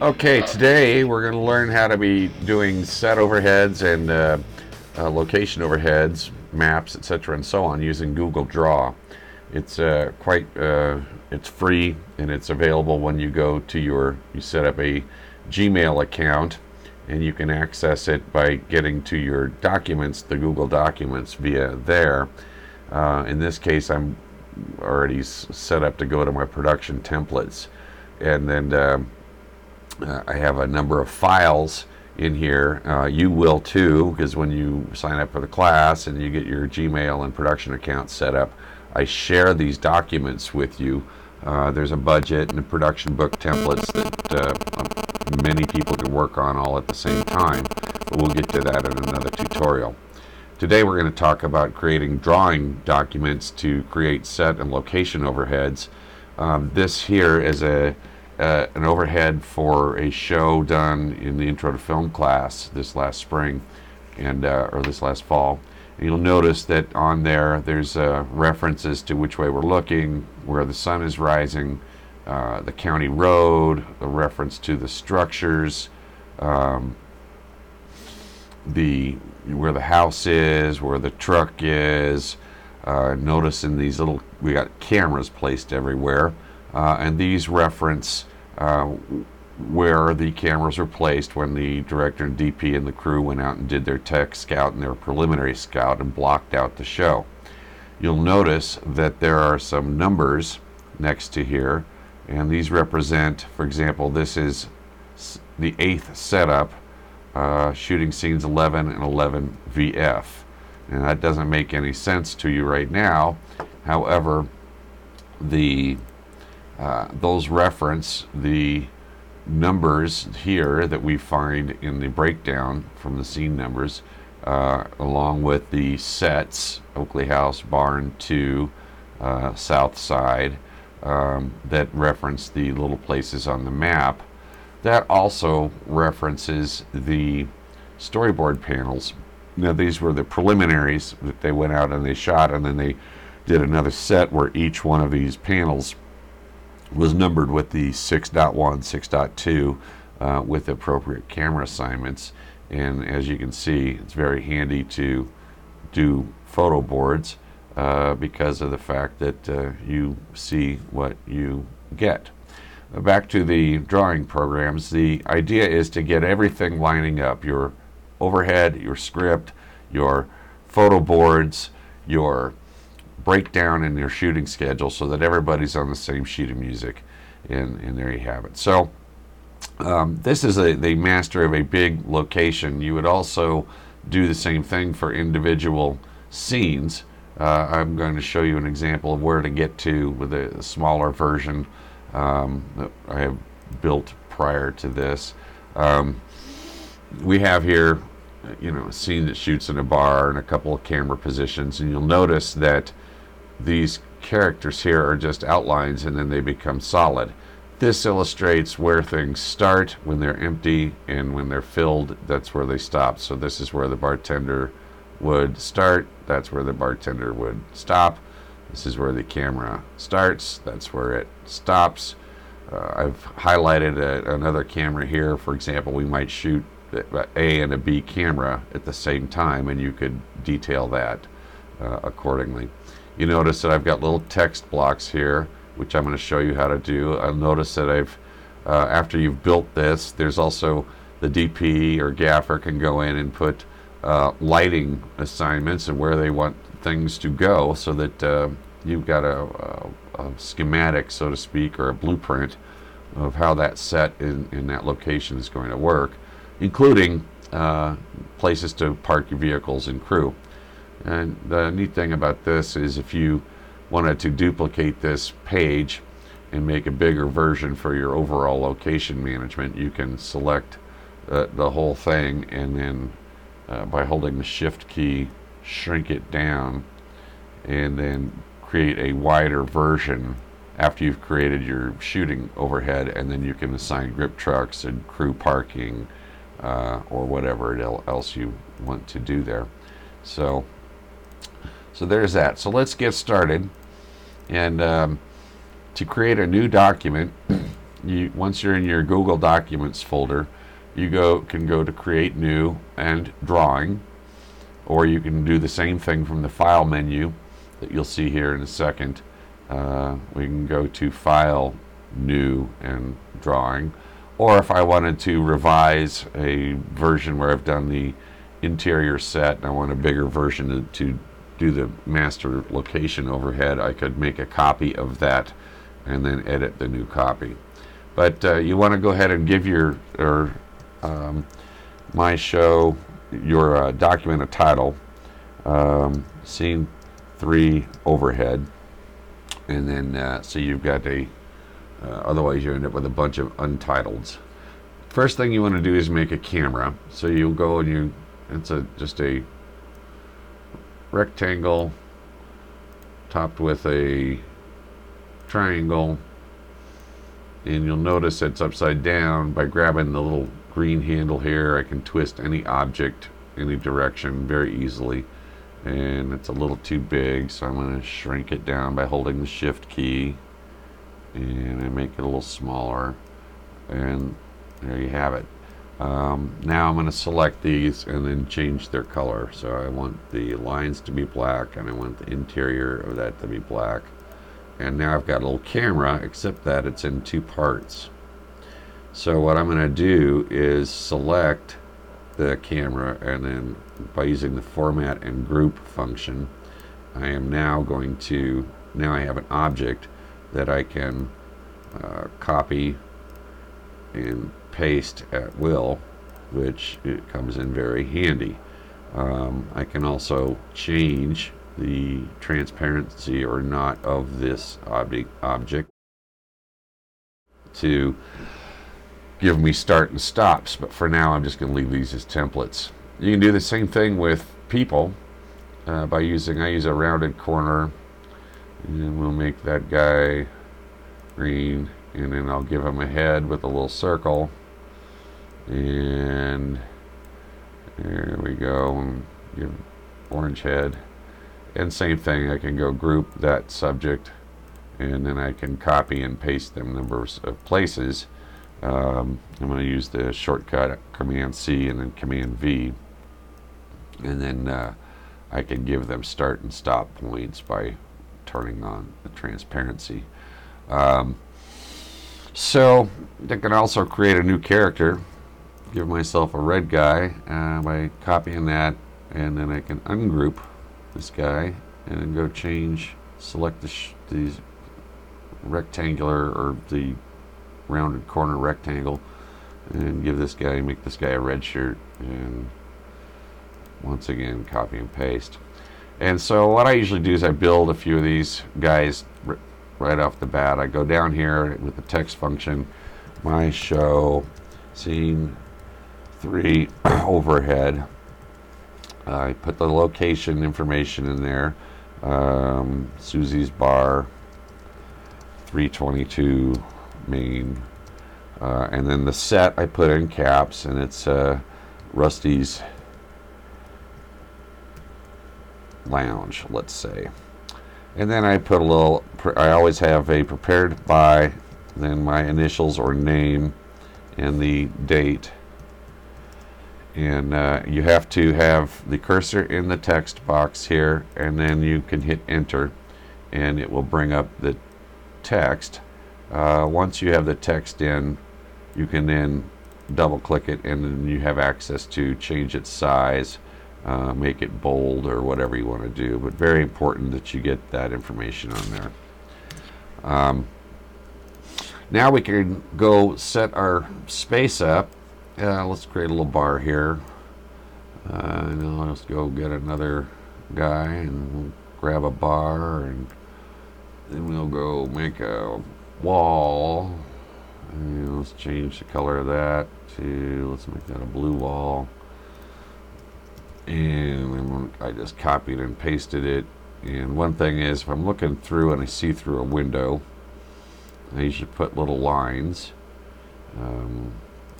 Okay, today we're going to learn how to be doing set overheads and uh, uh, location overheads, maps, etc., and so on using Google Draw. It's uh, quite uh, it's free and it's available when you go to your you set up a Gmail account and you can access it by getting to your documents, the Google Documents via there. Uh, in this case, I'm already set up to go to my production templates, and then. Uh, I have a number of files in here. Uh, you will too, because when you sign up for the class and you get your Gmail and production account set up, I share these documents with you. Uh, there's a budget and a production book templates that uh, many people can work on all at the same time, but we'll get to that in another tutorial. Today we're going to talk about creating drawing documents to create set and location overheads. Um, this here is a uh, an overhead for a show done in the intro to film class this last spring and uh, or this last fall. And you'll notice that on there there's uh, references to which way we're looking, where the sun is rising, uh, the county road, the reference to the structures, um, the where the house is, where the truck is. Uh, notice in these little we got cameras placed everywhere. Uh, and these reference uh, where the cameras were placed when the director and DP and the crew went out and did their tech scout and their preliminary scout and blocked out the show. You'll notice that there are some numbers next to here, and these represent, for example, this is the eighth setup, uh, shooting scenes 11 and 11 VF. And that doesn't make any sense to you right now. However, the uh, those reference the numbers here that we find in the breakdown from the scene numbers, uh, along with the sets, Oakley House, Barn 2, uh, South Side, um, that reference the little places on the map. That also references the storyboard panels. Now, these were the preliminaries that they went out and they shot, and then they did another set where each one of these panels was numbered with the 6.1, 6.2 uh, with appropriate camera assignments. And as you can see, it's very handy to do photo boards uh, because of the fact that uh, you see what you get. Back to the drawing programs, the idea is to get everything lining up your overhead, your script, your photo boards, your breakdown in their shooting schedule so that everybody's on the same sheet of music. And, and there you have it. So um, this is a, the master of a big location. You would also do the same thing for individual scenes. Uh, I'm going to show you an example of where to get to with a, smaller version um, that I have built prior to this. Um, we have here, you know, a scene that shoots in a bar and a couple of camera positions, and you'll notice that these characters here are just outlines and then they become solid. This illustrates where things start when they're empty and when they're filled, that's where they stop. So this is where the bartender would start, that's where the bartender would stop. This is where the camera starts, that's where it stops. Uh, I've highlighted a, another camera here. For example, we might shoot A and a B camera at the same time and you could detail that uh, accordingly. You notice that I've got little text blocks here, which I'm going to show you how to do. I'll notice that I've, uh, after you've built this, there's also the DP or gaffer can go in and put uh, lighting assignments and where they want things to go so that uh, you've got a, a, a, schematic, so to speak, or a blueprint of how that set in, in that location is going to work, including uh, places to park your vehicles and crew. And the neat thing about this is if you wanted to duplicate this page and make a bigger version for your overall location management, you can select uh, the whole thing and then uh, by holding the shift key, shrink it down and then create a wider version after you've created your shooting overhead and then you can assign grip trucks and crew parking uh, or whatever else you want to do there. So so there's that. So let's get started. And um, to create a new document, you once you're in your Google Documents folder, you go can go to create new and drawing, or you can do the same thing from the file menu that you'll see here in a second. Uh, we can go to file new and drawing, or if I wanted to revise a version where I've done the interior set and I want a bigger version to, to do the master location overhead, I could make a copy of that and then edit the new copy. But uh, you want to go ahead and give your or um, my show your uh, document a title, um, scene three overhead, and then uh, so you've got a. Uh, otherwise, you end up with a bunch of untitles. First thing you want to do is make a camera. So you'll go and you it's a just a rectangle topped with a triangle. And you'll notice it's upside down by grabbing the little green handle here. I can twist any object any direction very easily. And it's a little too big so I'm going to shrink it down by holding the shift key. And I make it a little smaller. And there you have it um, now I'm going to select these and then change their color. So I want the lines to be black and I want the interior of that to be black. And now I've got a little camera, except that it's in two parts. So what I'm going to do is select the camera and then by using the format and group function, I am now going to, now I have an object that I can uh, copy and paste at will, which it comes in very handy. Um, I can also change the transparency or not of this object, object to give me start and stops, but for now I'm just going to leave these as templates. You can do the same thing with people uh, by using, I use a rounded corner, and we'll make that guy green, and then I'll give him a head with a little circle and there we go. Give orange head. And same thing I can go group that subject and then I can copy and paste them numbers of places. Um, I'm going to use the shortcut command C and then command V. And then uh, I can give them start and stop points by turning on the transparency. Um, so they can also create a new character give myself a red guy uh, by copying that and then I can ungroup this guy and then go change select the these rectangular or the rounded corner rectangle and give this guy make this guy a red shirt and once again copy and paste. And so what I usually do is I build a few of these guys right off the bat. I go down here with the text function my show scene three overhead. I put the location information in there. Um, Susie's Bar, 322 Main. Uh, and then the set I put in caps, and it's uh, Rusty's Lounge, let's say. And then I put a little, I always have a prepared by, then my initials or name, and the date and uh, you have to have the cursor in the text box here and then you can hit enter and it will bring up the text. Uh, once you have the text in you can then double click it and then you have access to change its size uh, make it bold or whatever you want to do but very important that you get that information on there. Um, now we can go set our space up yeah, let's create a little bar here. Uh, and then let's go get another guy and grab a bar and then we'll go make a wall. And let's change the color of that to, let's make that a blue wall. And I just copied and pasted it. And one thing is, if I'm looking through and I see through a window, I usually put little lines. Um,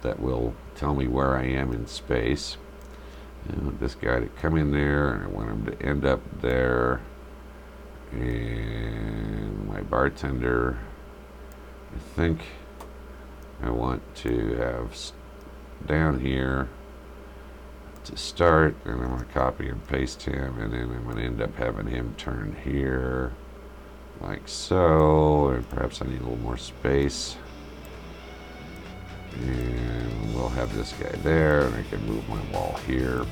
that will tell me where I am in space. I want this guy to come in there, and I want him to end up there. And my bartender, I think I want to have down here to start and I'm going to copy and paste him and then I'm going to end up having him turn here like so and perhaps I need a little more space and we'll have this guy there and I can move my wall here.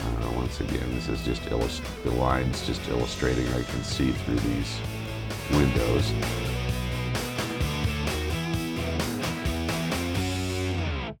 Uh, once again this is just the lines just illustrating I can see through these windows